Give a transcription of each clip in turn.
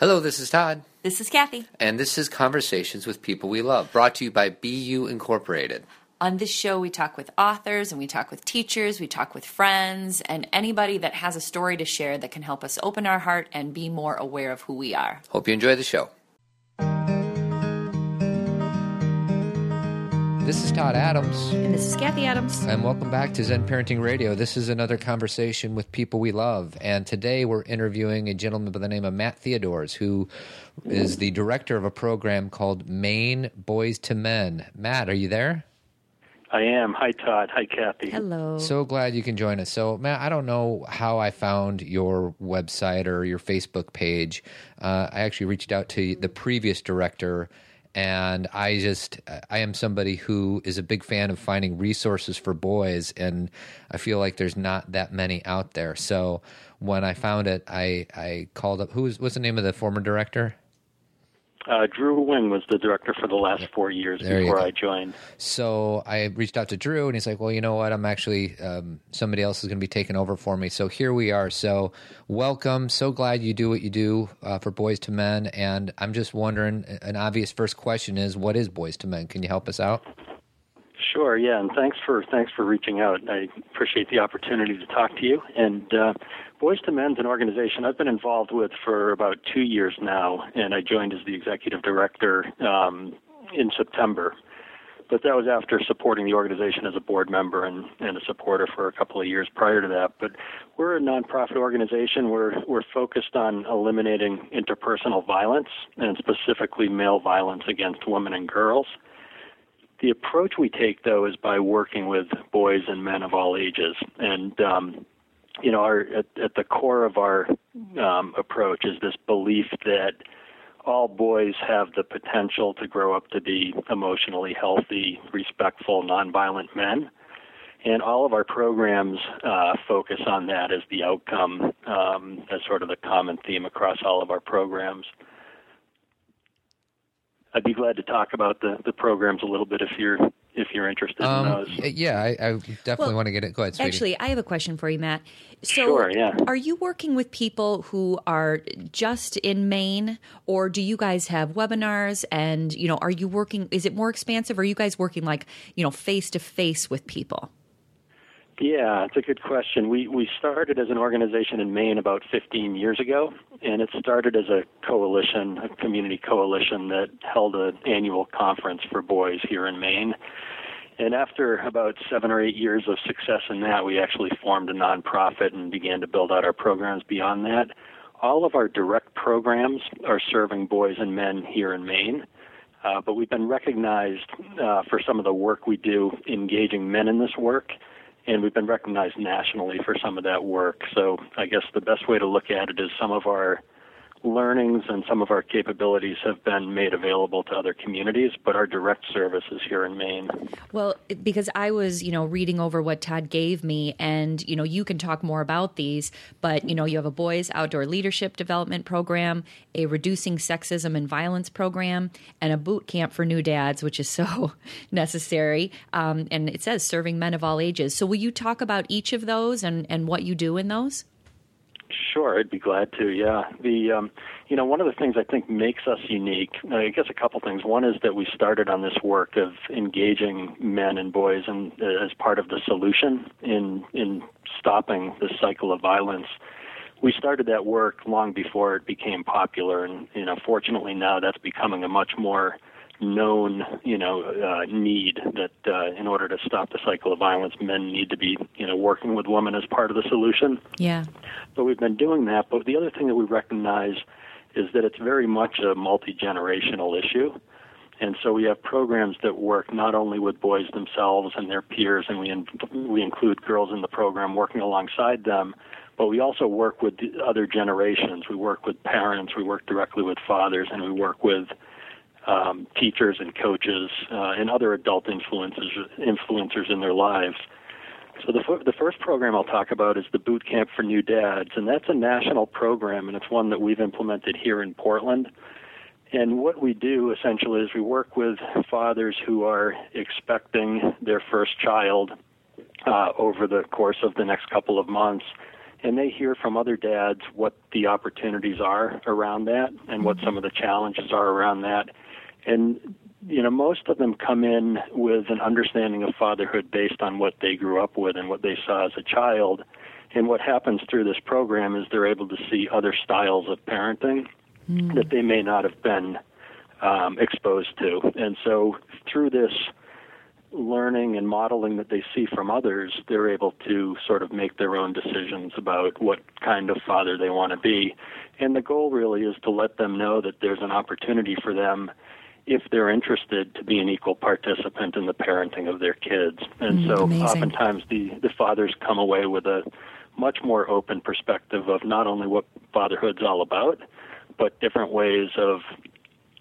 Hello, this is Todd, This is Kathy. and this is Conversations with People We Love, brought to you by BU Incorporated. On this show, we talk with authors and we talk with teachers, we talk with friends, and anybody that has a story to share that can help us open our heart and be more aware of who we are. Hope you enjoy the show. This is Todd Adams, And this is Kathy Adams. and welcome back to Zen Parenting Radio. This is another conversation with people we love, and today we're interviewing a gentleman by the name of Matt Theodores, who is the director of a program called Maine Boys to Men. Matt, are you there? I am. Hi, Todd. Hi, Kathy. Hello. So glad you can join us. So, Matt, I don't know how I found your website or your Facebook page. Uh, I actually reached out to the previous director, and I just, I am somebody who is a big fan of finding resources for boys, and I feel like there's not that many out there. So, when I found it, I, I called up. Who was, what's the name of the former director? Uh, Drew Wing was the director for the last four years There before. I joined. So I reached out to Drew, and he's like, "Well, you know what? I'm actually um, somebody else is going to be taking over for me." So here we are. So welcome. So glad you do what you do uh, for Boys to Men. And I'm just wondering. An obvious first question is, what is Boys to Men? Can you help us out? Sure. Yeah, and thanks for thanks for reaching out. I appreciate the opportunity to talk to you. And uh, Boys to Men's an organization I've been involved with for about two years now, and I joined as the executive director um, in September. But that was after supporting the organization as a board member and, and a supporter for a couple of years prior to that. But we're a nonprofit organization. We're we're focused on eliminating interpersonal violence and specifically male violence against women and girls. The approach we take, though, is by working with boys and men of all ages, and um, you know, our at, at the core of our um, approach is this belief that all boys have the potential to grow up to be emotionally healthy, respectful, nonviolent men. And all of our programs uh, focus on that as the outcome, um, as sort of the common theme across all of our programs. I'd be glad to talk about the, the programs a little bit if you're if you're interested in Um, those. yeah, I, I definitely Well, want to get it. Go ahead, sweetie. Actually, I have a question for you, Matt. So, Sure, yeah. are you working with people who are just in Maine, or do you guys have webinars? And you know, are you working? Is it more expansive? Or are you guys working like you know face to face with people? Yeah, it's a good question. We we started as an organization in Maine about 15 years ago, and it started as a coalition, a community coalition that held an annual conference for boys here in Maine. And after about seven or eight years of success in that, we actually formed a nonprofit and began to build out our programs beyond that. All of our direct programs are serving boys and men here in Maine. Uh, but we've been recognized uh, for some of the work we do engaging men in this work, and we've been recognized nationally for some of that work. So I guess the best way to look at it is some of our learnings and some of our capabilities have been made available to other communities, but our direct service is here in Maine. Well, because I was, you know, reading over what Todd gave me, and you know, you can talk more about these, but you know, you have a boys outdoor leadership development program, a reducing sexism and violence program, and a boot camp for new dads, which is so necessary. Um, and it says serving men of all ages. So, will you talk about each of those and and what you do in those? Sure, I'd be glad to. Yeah, the um, you know one of the things I think makes us unique. I guess a couple things. One is that we started on this work of engaging men and boys and uh, as part of the solution in in stopping this cycle of violence. We started that work long before it became popular, and you know, fortunately now that's becoming a much more known, you know, uh, need that uh, in order to stop the cycle of violence, men need to be, you know, working with women as part of the solution. Yeah. So we've been doing that. But the other thing that we recognize is that it's very much a multi generational issue. And so we have programs that work not only with boys themselves and their peers, and we in, we include girls in the program working alongside them, but we also work with the other generations. We work with parents, we work directly with fathers, and we work with um, teachers and coaches uh, and other adult influencers influencers in their lives. So the the first program I'll talk about is the Boot Camp for New Dads, and that's a national program, and it's one that we've implemented here in Portland. And what we do essentially is we work with fathers who are expecting their first child uh, over the course of the next couple of months, and they hear from other dads what the opportunities are around that and what some of the challenges are around that. And you know, most of them come in with an understanding of fatherhood based on what they grew up with and what they saw as a child. And what happens through this program is they're able to see other styles of parenting mm. that they may not have been um, exposed to. And so through this learning and modeling that they see from others, they're able to sort of make their own decisions about what kind of father they want to be. And the goal really is to let them know that there's an opportunity for them if they're interested to be an equal participant in the parenting of their kids. And mm, so amazing. oftentimes the, the fathers come away with a much more open perspective of not only what fatherhood's all about, but different ways of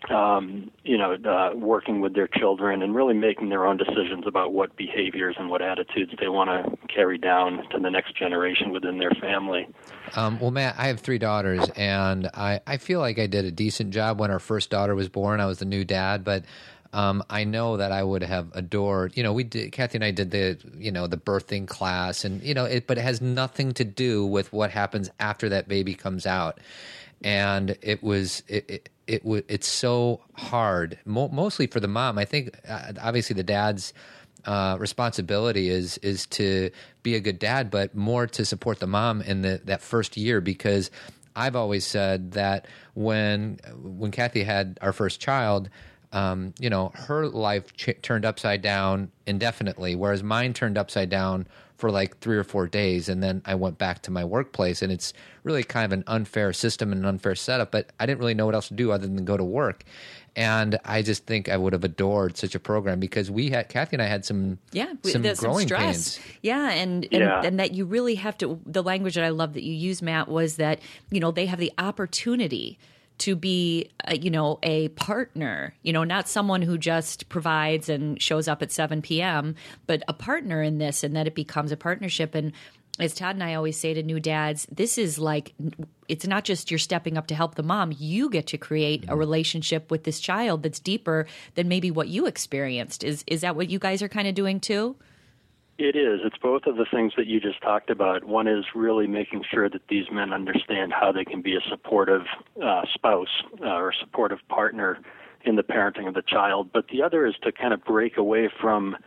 um, you know, uh, working with their children and really making their own decisions about what behaviors and what attitudes they want to carry down to the next generation within their family. Um, well, Matt, I have three daughters, and I, I feel like I did a decent job when our first daughter was born. I was the new dad, but um, I know that I would have adored. You know, we did. Kathy and I did the you know the birthing class, and you know, it, but it has nothing to do with what happens after that baby comes out. And it was it, it it w- it's so hard, mo- mostly for the mom. I think uh, obviously the dad's uh, responsibility is is to be a good dad, but more to support the mom in the, that first year because I've always said that when when Kathy had our first child, um, you know, her life ch- turned upside down indefinitely, whereas mine turned upside down for like three or four days, and then I went back to my workplace. And it's really kind of an unfair system and an unfair setup. But I didn't really know what else to do other than go to work. And I just think I would have adored such a program because we had Kathy and I had some yeah some growing some stress. pains. Yeah, and and, yeah. and that you really have to. The language that I love that you use, Matt, was that you know they have the opportunity to be, uh, you know, a partner, you know, not someone who just provides and shows up at 7 p.m., but a partner in this and that it becomes a partnership. And as Todd and I always say to new dads, this is like, it's not just you're stepping up to help the mom. You get to create a relationship with this child that's deeper than maybe what you experienced. Is, is that what you guys are kind of doing too? It is. It's both of the things that you just talked about. One is really making sure that these men understand how they can be a supportive uh, spouse uh, or supportive partner in the parenting of the child. But the other is to kind of break away from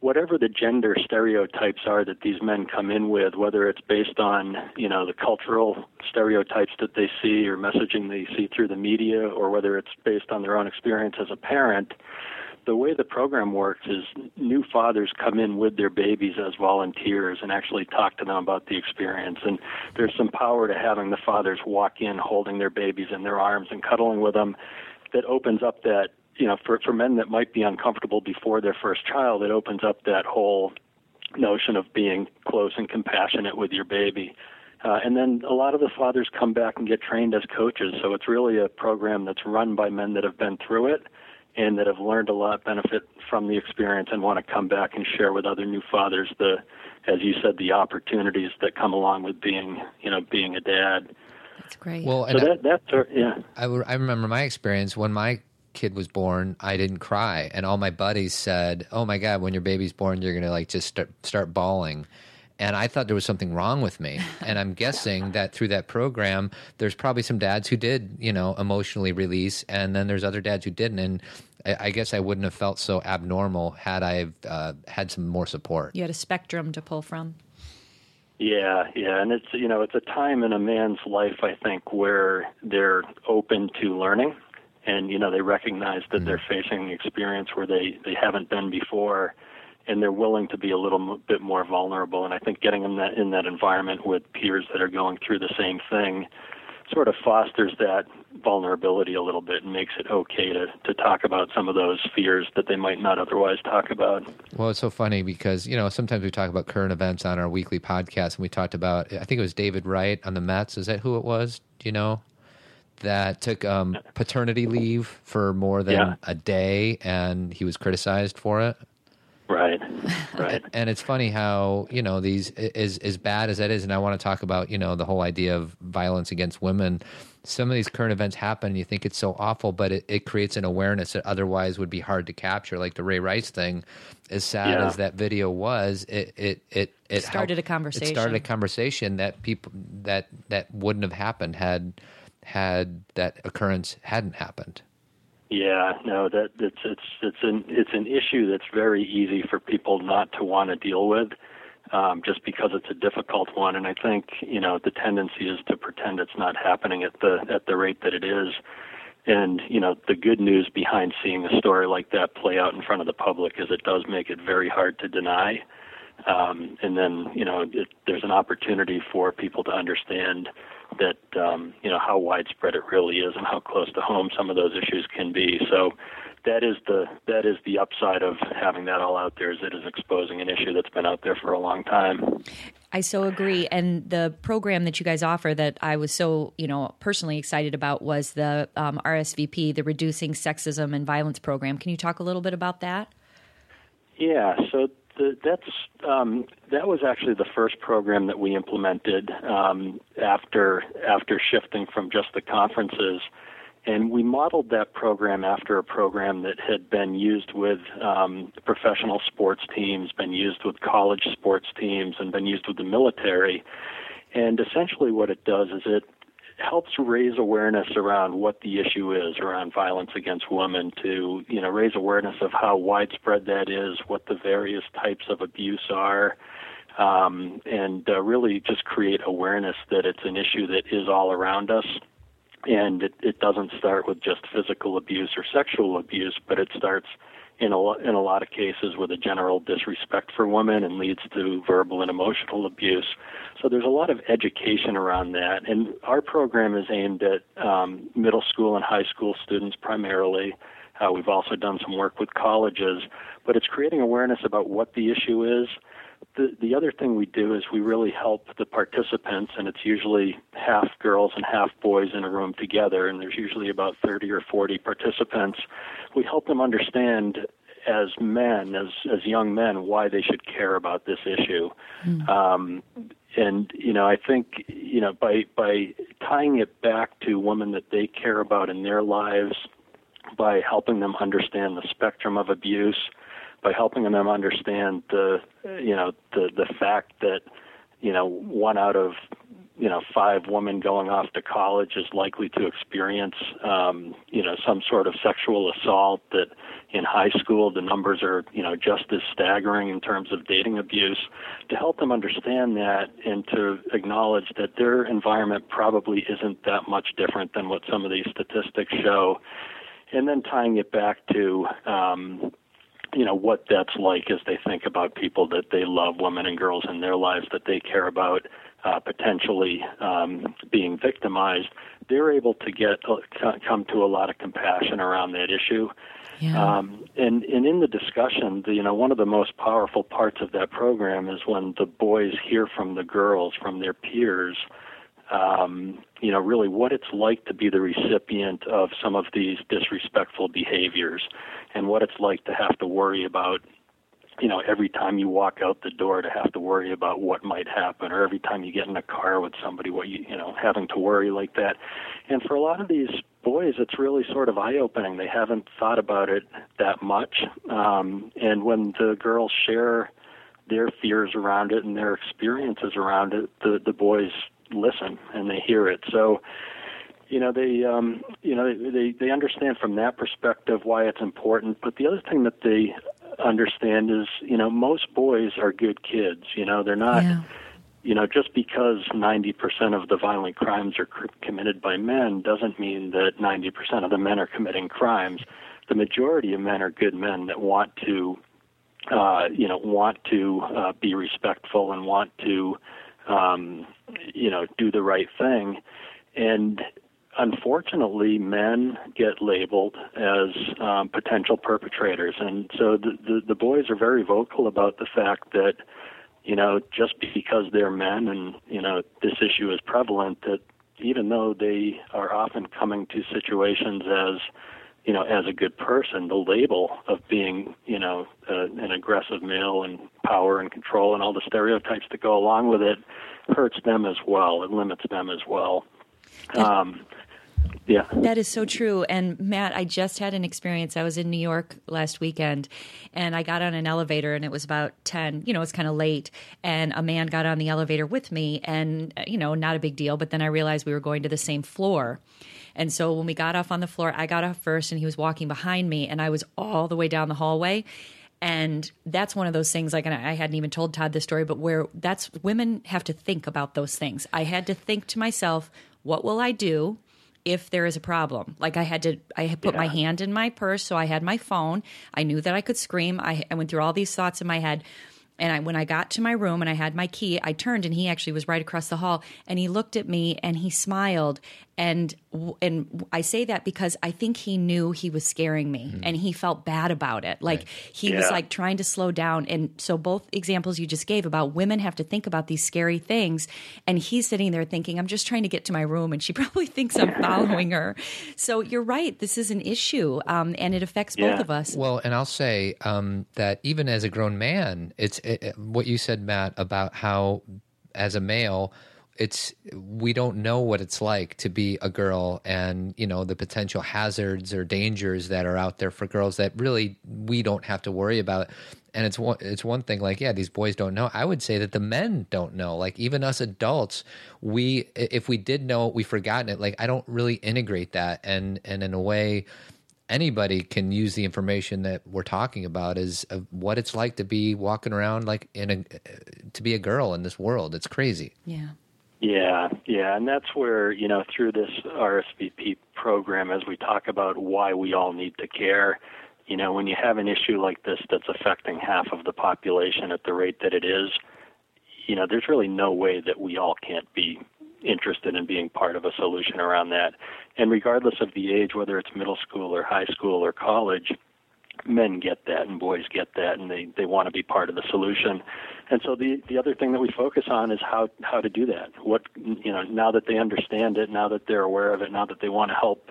whatever the gender stereotypes are that these men come in with, whether it's based on you know the cultural stereotypes that they see or messaging they see through the media, or whether it's based on their own experience as a parent the way the program works is new fathers come in with their babies as volunteers and actually talk to them about the experience. And there's some power to having the fathers walk in holding their babies in their arms and cuddling with them that opens up that, you know, for, for men that might be uncomfortable before their first child, it opens up that whole notion of being close and compassionate with your baby. Uh, and then a lot of the fathers come back and get trained as coaches. So it's really a program that's run by men that have been through it and that have learned a lot, benefit from the experience, and want to come back and share with other new fathers the, as you said, the opportunities that come along with being, you know, being a dad. That's great. Well, so that, that's yeah. I, I remember my experience when my kid was born, I didn't cry, and all my buddies said, "Oh my God, when your baby's born, you're gonna like just start, start bawling." and I thought there was something wrong with me. And I'm guessing that through that program, there's probably some dads who did, you know, emotionally release, and then there's other dads who didn't. And I, I guess I wouldn't have felt so abnormal had I uh, had some more support. You had a spectrum to pull from. Yeah, yeah, and it's you know it's a time in a man's life I think where they're open to learning, and you know they recognize that mm-hmm. they're facing an experience where they they haven't been before and they're willing to be a little bit more vulnerable. And I think getting them that in that environment with peers that are going through the same thing sort of fosters that vulnerability a little bit and makes it okay to, to talk about some of those fears that they might not otherwise talk about. Well, it's so funny because, you know, sometimes we talk about current events on our weekly podcast and we talked about, I think it was David Wright on the Mets. Is that who it was? Do you know? That took um, paternity leave for more than yeah. a day and he was criticized for it. Right, right. And it's funny how you know these as as bad as that is, and I want to talk about you know the whole idea of violence against women. Some of these current events happen, and you think it's so awful, but it, it creates an awareness that otherwise would be hard to capture. Like the Ray Rice thing, as sad Yeah. as that video was, it it it, it Started helped- a conversation. It started a conversation that people that that wouldn't have happened had had that occurrence hadn't happened. Yeah, no, that it's it's it's an it's an issue that's very easy for people not to want to deal with, um, just because it's a difficult one. And I think you know the tendency is to pretend it's not happening at the at the rate that it is. And you know the good news behind seeing a story like that play out in front of the public is it does make it very hard to deny. Um, and then you know it, there's an opportunity for people to understand that um, you know how widespread it really is and how close to home some of those issues can be. So that is the that is the upside of having that all out there is it is exposing an issue that's been out there for a long time. I so agree. And the program that you guys offer that I was so, you know, personally excited about was the um, RSVP, the Reducing Sexism and Violence program. Can you talk a little bit about that? Yeah, so the, that's um, that was actually the first program that we implemented um, after after shifting from just the conferences, and we modeled that program after a program that had been used with um, professional sports teams, been used with college sports teams, and been used with the military. And essentially, what it does is it helps raise awareness around what the issue is around violence against women to you know raise awareness of how widespread that is what the various types of abuse are um, and uh, really just create awareness that it's an issue that is all around us. And it, it doesn't start with just physical abuse or sexual abuse but it starts in a, in a lot of cases with a general disrespect for women and leads to verbal and emotional abuse. So there's a lot of education around that. And our program is aimed at um, middle school and high school students primarily. Uh, we've also done some work with colleges, but it's creating awareness about what the issue is. The, the other thing we do is we really help the participants, and it's usually half girls and half boys in a room together, and there's usually about 30 or 40 participants. We help them understand as men, as as young men, why they should care about this issue. Um, and you know, I think you know by by tying it back to women that they care about in their lives, by helping them understand the spectrum of abuse, by helping them understand the you know the the fact that you know one out of you know five women going off to college is likely to experience um, you know some sort of sexual assault that in high school the numbers are you know just as staggering in terms of dating abuse. To help them understand that and to acknowledge that their environment probably isn't that much different than what some of these statistics show. And then tying it back to um, you know what that's like as they think about people that they love, women and girls in their lives that they care about, uh, potentially um, being victimized. They're able to get uh, come to a lot of compassion around that issue. Yeah. Um, and, and in the discussion, the, you know, one of the most powerful parts of that program is when the boys hear from the girls, from their peers, um, you know, really what it's like to be the recipient of some of these disrespectful behaviors and what it's like to have to worry about, you know, every time you walk out the door to have to worry about what might happen or every time you get in a car with somebody, what you, you know, having to worry like that. And for a lot of these boys, it's really sort of eye opening. They haven't thought about it that much. Um, and when the girls share their fears around it and their experiences around it, the, the boys listen and they hear it. So, you know, they, um, you know, they, they understand from that perspective why it's important. But the other thing that they understand is, you know, most boys are good kids. You know, they're not, Yeah. you know, just because 90% of the violent crimes are c- committed by men doesn't mean that 90% of the men are committing crimes. The majority of men are good men that want to, uh, you know, want to uh, be respectful and want to, um, you know, do the right thing. And unfortunately, men get labeled as um, potential perpetrators, and so the, the the boys are very vocal about the fact that you know just because they're men and you know this issue is prevalent that even though they are often coming to situations as you know, as a good person, the label of being, you know, uh, an aggressive male and power and control and all the stereotypes that go along with it hurts them as well. It limits them as well. Um, yeah. That is so true. And Matt, I just had an experience. I was in New York last weekend and I got on an elevator and it was about 10, you know, it's kind of late. And a man got on the elevator with me and, you know, not a big deal. But then I realized we were going to the same floor. And so when we got off on the floor, I got off first and he was walking behind me and I was all the way down the hallway. And that's one of those things, like, and I hadn't even told Todd this story, but where that's women have to think about those things. I had to think to myself, what will I do? if there is a problem. Like I had to, I had put yeah. my hand in my purse, so I had my phone. I knew that I could scream. I, I went through all these thoughts in my head. And I, when I got to my room and I had my key, I turned and he actually was right across the hall. And he looked at me and he smiled. And and I say that because I think he knew he was scaring me mm. and he felt bad about it. Like right. he yeah. was like trying to slow down. And so both examples you just gave about women have to think about these scary things. And he's sitting there thinking, I'm just trying to get to my room. And she probably thinks I'm following her. So you're right. This is an issue um, and it affects yeah. both of us. Well, and I'll say um, that even as a grown man, it's it, what you said, Matt, about how as a male, it's we don't know what it's like to be a girl and you know the potential hazards or dangers that are out there for girls that really we don't have to worry about. And it's one it's one thing like yeah these boys don't know. I would say that the men don't know. Like even us adults we if we did know we've forgotten it. Like i don't really integrate that. And and in a way anybody can use the information that we're talking about is what it's like to be walking around like in a to be a girl in this world. It's crazy. Yeah yeah, yeah, and that's where, you know, through this RSVP program, as we talk about why we all need to care, you know, when you have an issue like this that's affecting half of the population at the rate that it is, you know, there's really no way that we all can't be interested in being part of a solution around that. And regardless of the age, whether it's middle school or high school or college, men get that and boys get that and they they want to be part of the solution and so the the other thing that we focus on is how how to do that. What you know now that they understand it now that they're aware of it now that they want to help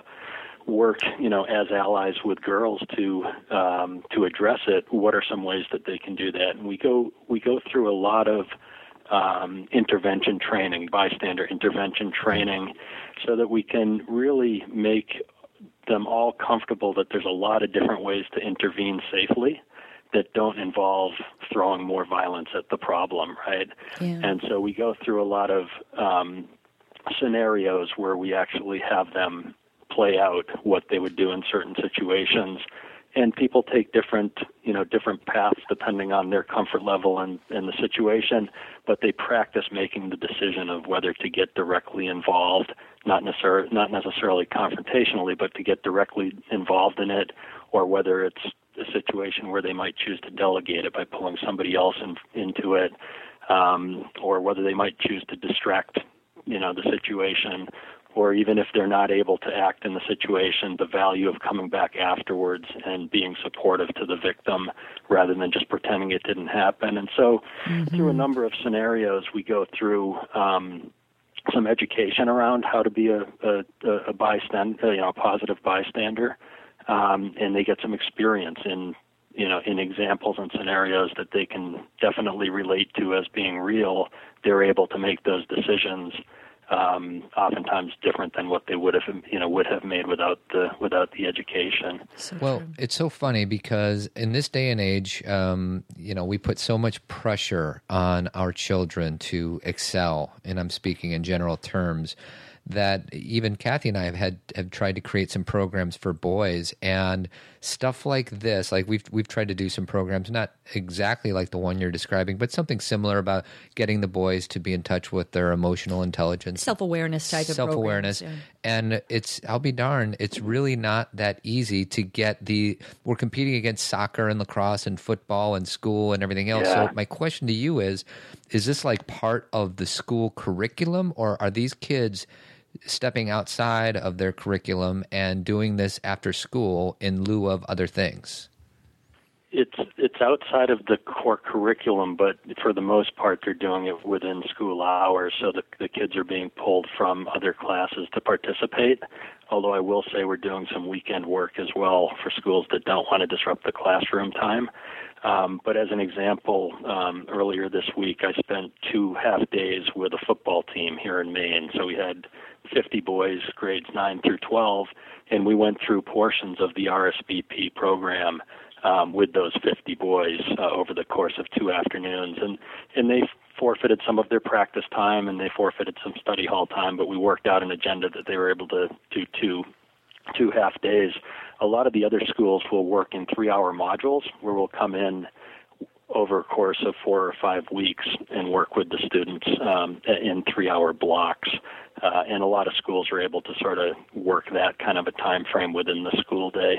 work you know as allies with girls to um, to address it what are some ways that they can do that? And we go we go through a lot of um, intervention training bystander intervention training so that we can really make them all comfortable that there's a lot of different ways to intervene safely that don't involve throwing more violence at the problem, right? Yeah. And so we go through a lot of um, scenarios where we actually have them play out what they would do in certain situations and people take different you know different paths depending on their comfort level and, and the situation but they practice making the decision of whether to get directly involved not necessarily not necessarily confrontationally but to get directly involved in it or whether it's a situation where they might choose to delegate it by pulling somebody else in, into it um, or whether they might choose to distract you know the situation or even if they're not able to act in the situation, the value of coming back afterwards and being supportive to the victim rather than just pretending it didn't happen. And so, mm-hmm. through a number of scenarios, we go through um, some education around how to be a, a, a bystander, you know, a positive bystander, um, and they get some experience in you know, in examples and scenarios that they can definitely relate to as being real, they're able to make those decisions um, oftentimes different than what they would have you know would have made without the without the education. So well, it's so funny because in this day and age, um, you know, we put so much pressure on our children to excel, and I'm speaking in general terms that even Kathy and I have had have tried to create some programs for boys and stuff like this. Like we've we've tried to do some programs, not exactly like the one you're describing, but something similar about getting the boys to be in touch with their emotional intelligence, self awareness type of self awareness. Yeah. And it's I'll be darned, it's really not that easy to get the. We're competing against soccer and lacrosse and football and school and everything else. Yeah. So my question to you is: Is this like part of the school curriculum, or are these kids? Stepping outside of their curriculum and doing this after school in lieu of other things? it's it's outside of the core curriculum, but for the most part, they're doing it within school hours. So the the kids are being pulled from other classes to participate. Although I will say we're doing some weekend work as well for schools that don't want to disrupt the classroom time. Um, but as an example, um, earlier this week I spent two half days with a football team here in Maine. So we had 50 boys, grades 9 through 12, and we went through portions of the RSVP program um, with those 50 boys uh, over the course of two afternoons, and and they forfeited some of their practice time and they forfeited some study hall time, but we worked out an agenda that they were able to do two two half days. A lot of the other schools will work in three hour modules where we'll come in over a course of four or five weeks and work with the students um, in three hour blocks. Uh, and a lot of schools are able to sort of work that kind of a time frame within the school day.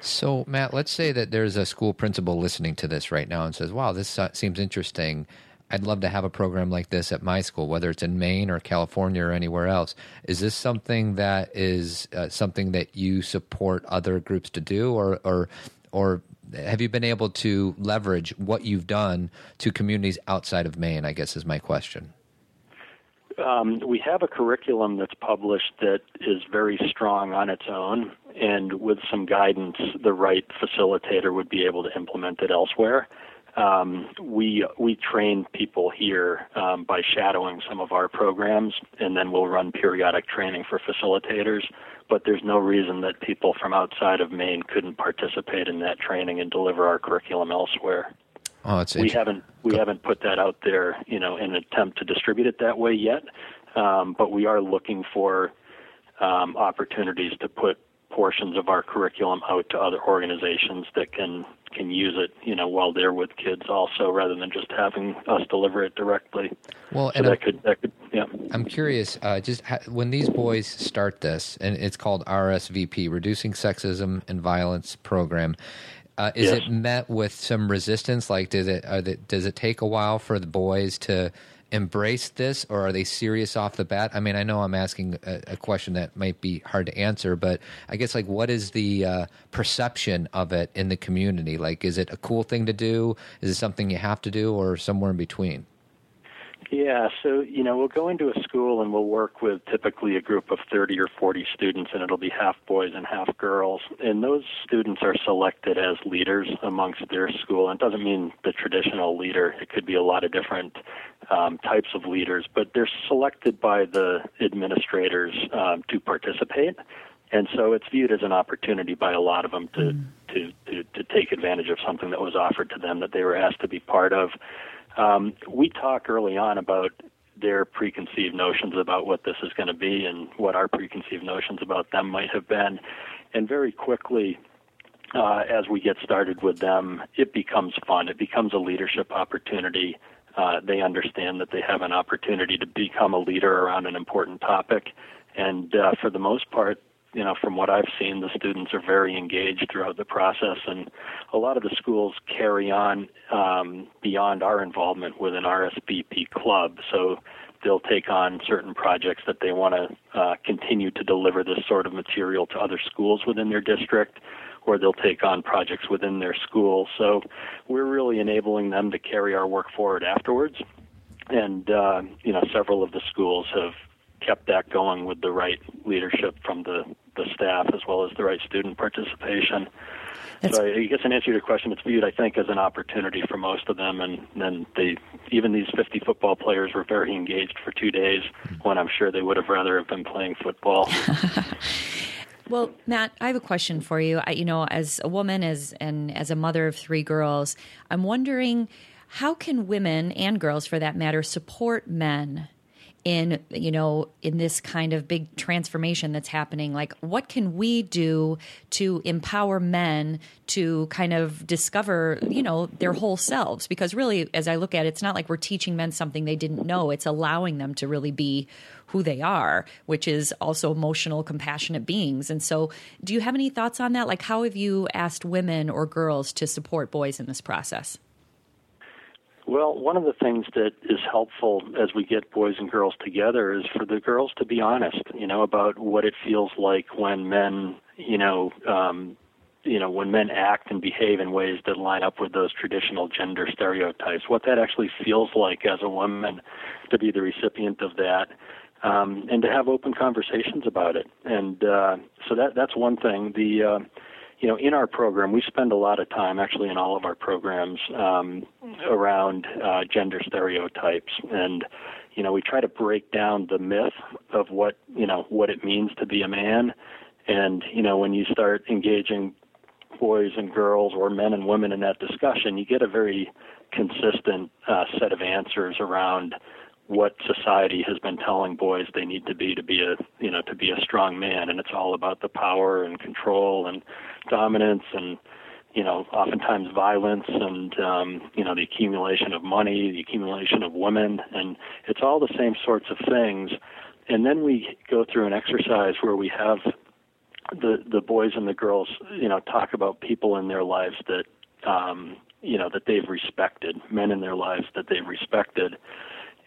So, Matt, let's say that there's a school principal listening to this right now and says, wow, this seems interesting. I'd love to have a program like this at my school, whether it's in Maine or California or anywhere else. Is this something that is uh, something that you support other groups to do, or, or, or have you been able to leverage what you've done to communities outside of Maine? I guess is my question. Um, we have a curriculum that's published that is very strong on its own, and with some guidance, the right facilitator would be able to implement it elsewhere. Um, we we train people here um, by shadowing some of our programs, and then we'll run periodic training for facilitators. But there's no reason that people from outside of Maine couldn't participate in that training and deliver our curriculum elsewhere. Oh, it's we haven't we haven't put that out there, you know, in an attempt to distribute it that way yet. Um, but we are looking for um, opportunities to put portions of our curriculum out to other organizations that can can use it, you know, while they're with kids also, rather than just having us deliver it directly. Well, so and that I'm, could that could yeah. I'm curious, uh, just ha- when these boys start this, and it's called RSVP, Reducing Sexism and Violence Program. Uh, is yes. it met with some resistance? Like, does it they, does it take a while for the boys to embrace this, or are they serious off the bat? I mean, I know I'm asking a, a question that might be hard to answer, but I guess like, what is the uh, perception of it in the community? Like, is it a cool thing to do? Is it something you have to do, or somewhere in between? Yeah, so you know we'll go into a school and we'll work with typically a group of 30 or 40 students, and it'll be half boys and half girls. And those students are selected as leaders amongst their school. And it doesn't mean the traditional leader; it could be a lot of different um, types of leaders, but they're selected by the administrators um, to participate. And so it's viewed as an opportunity by a lot of them to, mm. to, to, to take advantage of something that was offered to them that they were asked to be part of. Um, we talk early on about their preconceived notions about what this is going to be and what our preconceived notions about them might have been. And very quickly, uh, as we get started with them, it becomes fun. It becomes a leadership opportunity. Uh, they understand that they have an opportunity to become a leader around an important topic. And uh, for the most part, you know, from what I've seen, the students are very engaged throughout the process, and a lot of the schools carry on um, beyond our involvement with an RSVP club. So they'll take on certain projects that they want to uh, continue to deliver this sort of material to other schools within their district, or they'll take on projects within their school. So we're really enabling them to carry our work forward afterwards. And uh, you know, several of the schools have kept that going with the right leadership from the, the staff as well as the right student participation. That's so I guess in answer to your question, it's viewed, I think, as an opportunity for most of them, and then they, even these 50 football players were very engaged for two days when I'm sure they would have rather have been playing football. Well, Matt, I have a question for you. I, you know, as a woman, as and as a mother of three girls, I'm wondering how can women and girls, for that matter, support men in you know in this kind of big transformation that's happening. Like what can we do to empower men to kind of discover you know their whole selves? Because really as i look at it it's not like we're teaching men something they didn't know. It's allowing them to really be who they are which is also emotional compassionate beings. And so do you have any thoughts on that? Like how have you asked women or girls to support boys in this process well, one of the things that is helpful as we get boys and girls together is for the girls to be honest, you know, about what it feels like when men, you know, um, you know, when men act and behave in ways that line up with those traditional gender stereotypes, what that actually feels like as a woman to be the recipient of that, um, and to have open conversations about it. And uh, so that that's one thing. The uh, you know, in our program, we spend a lot of time, actually, in all of our programs, um, around uh, gender stereotypes, and you know, we try to break down the myth of what you know what it means to be a man, and you know, when you start engaging boys and girls or men and women in that discussion, you get a very consistent uh, set of answers around what society has been telling boys they need to be to be a you know to be a strong man. And it's all about the power and control and dominance and you know oftentimes violence and um you know the accumulation of money the accumulation of women. And it's all the same sorts of things. And then we go through an exercise where we have the the boys and the girls you know talk about people in their lives that um you know that they've respected men in their lives that they've respected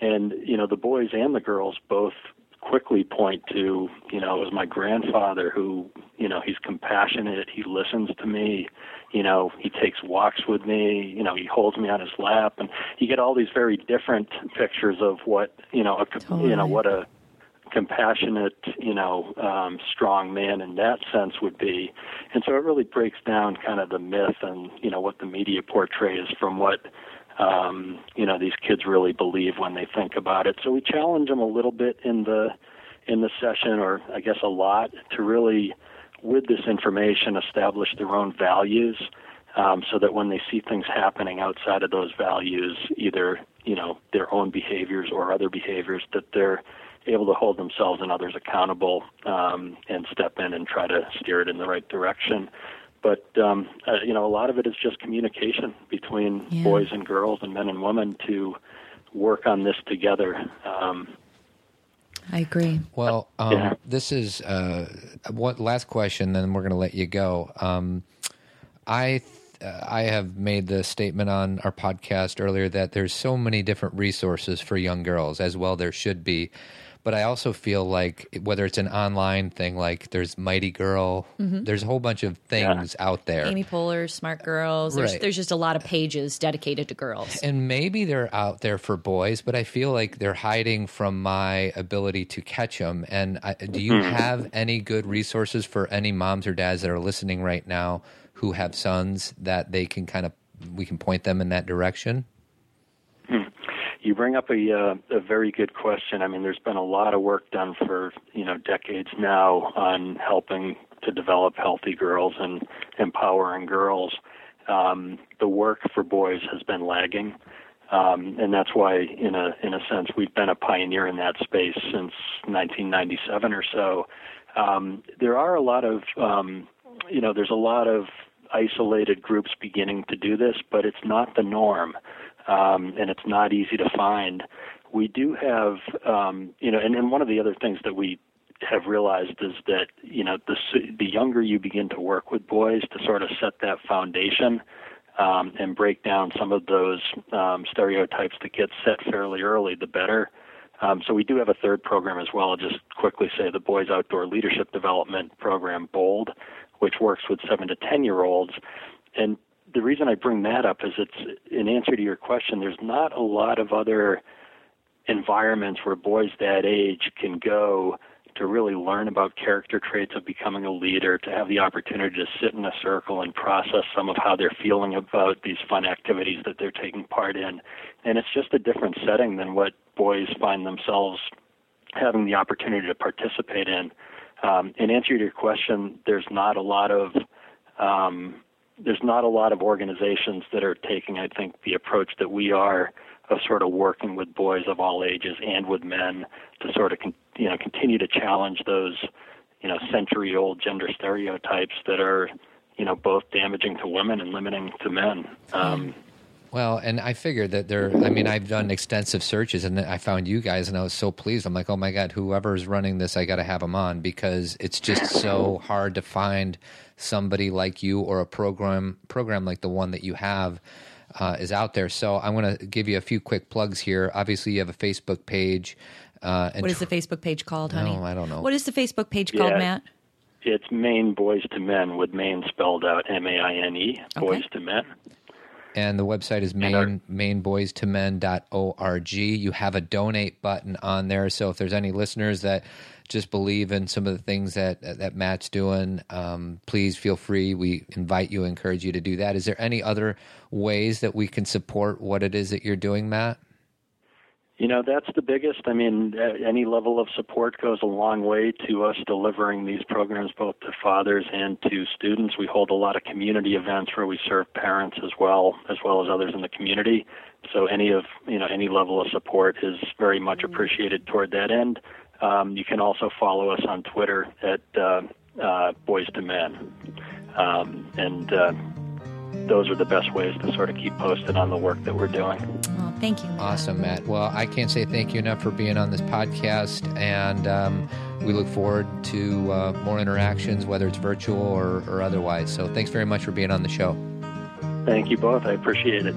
and you know the boys and the girls both quickly point to you know it was my grandfather who you know he's compassionate he listens to me you know he takes walks with me you know he holds me on his lap and you get all these very different pictures of what you know a totally. you know what a compassionate you know um strong man in that sense would be and so it really breaks down kind of the myth and you know what the media portrays from what um, you know these kids really believe when they think about it. So we challenge them a little bit in the in the session, or I guess a lot, to really, with this information, establish their own values, um, so that when they see things happening outside of those values, either you know their own behaviors or other behaviors, that they're able to hold themselves and others accountable um, and step in and try to steer it in the right direction but um, uh, you know a lot of it is just communication between yeah. boys and girls and men and women to work on this together. Um, I agree. Well, um, yeah. this is uh, one last question, then we're going to let you go. Um, I uh, I have made the statement on our podcast earlier that there's so many different resources for young girls, as well there should be but I also feel like whether it's an online thing, like there's Mighty Girl, mm-hmm. there's a whole bunch of things yeah. out there. Amy Poehler, Smart Girls. There's, right. there's just a lot of pages dedicated to girls. And maybe they're out there for boys, but I feel like they're hiding from my ability to catch them. And I, do you mm-hmm. have any good resources for any moms or dads that are listening right now who have sons that they can kind of we can point them in that direction? You bring up a uh, a very good question. I mean, there's been a lot of work done for you know decades now on helping to develop healthy girls and empowering girls. Um, the work for boys has been lagging, um, and that's why, in a in a sense, we've been a pioneer in that space since 1997 or so. Um, there are a lot of um, you know, there's a lot of isolated groups beginning to do this, but it's not the norm um, and it's not easy to find. We do have, um, you know, and, and one of the other things that we have realized is that you know the the younger you begin to work with boys to sort of set that foundation um, and break down some of those um, stereotypes that get set fairly early, the better. Um, so we do have a third program as well. I'll just quickly say the Boys Outdoor Leadership Development Program, BOLD, which works with seven to ten year olds. And the reason I bring that up is it's in answer to your question. There's not a lot of other environments where boys that age can go to really learn about character traits of becoming a leader, to have the opportunity to sit in a circle and process some of how they're feeling about these fun activities that they're taking part in. And it's just a different setting than what boys find themselves having the opportunity to participate in. Um, in answer to your question, there's not a lot of um, there's not a lot of organizations that are taking, I think, the approach that we are of sort of working with boys of all ages and with men to sort of con- you know continue to challenge those you know century old gender stereotypes that are you know both damaging to women and limiting to men. Um, well, and I figured that there, I mean, I've done extensive searches and I found you guys and I was so pleased. I'm like, oh my God, whoever's running this, I got to have them on because it's just so hard to find somebody like you or a program, program like the one that you have. Uh, is out there. So I'm going to give you a few quick plugs here. Obviously, you have a Facebook page. Uh, what is the Facebook page called, honey? No, I don't know. What is the Facebook page called. Matt? it's Maine Boys to Men with Maine spelled out M A I N E, Boys to Men. And the website is Maine, maineboystomen.org. You have a donate button on there. So if there's any listeners that just believe in some of the things that that Matt's doing, um, please feel free. We invite you, encourage you to do that. Is there any other ways that we can support what it is that you're doing, Matt? You know, that's the biggest. I mean, any level of support goes a long way to us delivering these programs both to fathers and to students. We hold a lot of community events where we serve parents as well, as well as others in the community. So any of, you know, any level of support is very much appreciated toward that end. Um, you can also follow us on Twitter at uh, uh, Boys to Men. Um, and uh, those are the best ways to sort of keep posted on the work that we're doing. Well, thank you. Matt. Awesome, Matt. Well, I can't say thank you enough for being on this podcast, and um, we look forward to uh, more interactions, whether it's virtual or, or otherwise. So, thanks very much for being on the show. Thank you both. I appreciate it.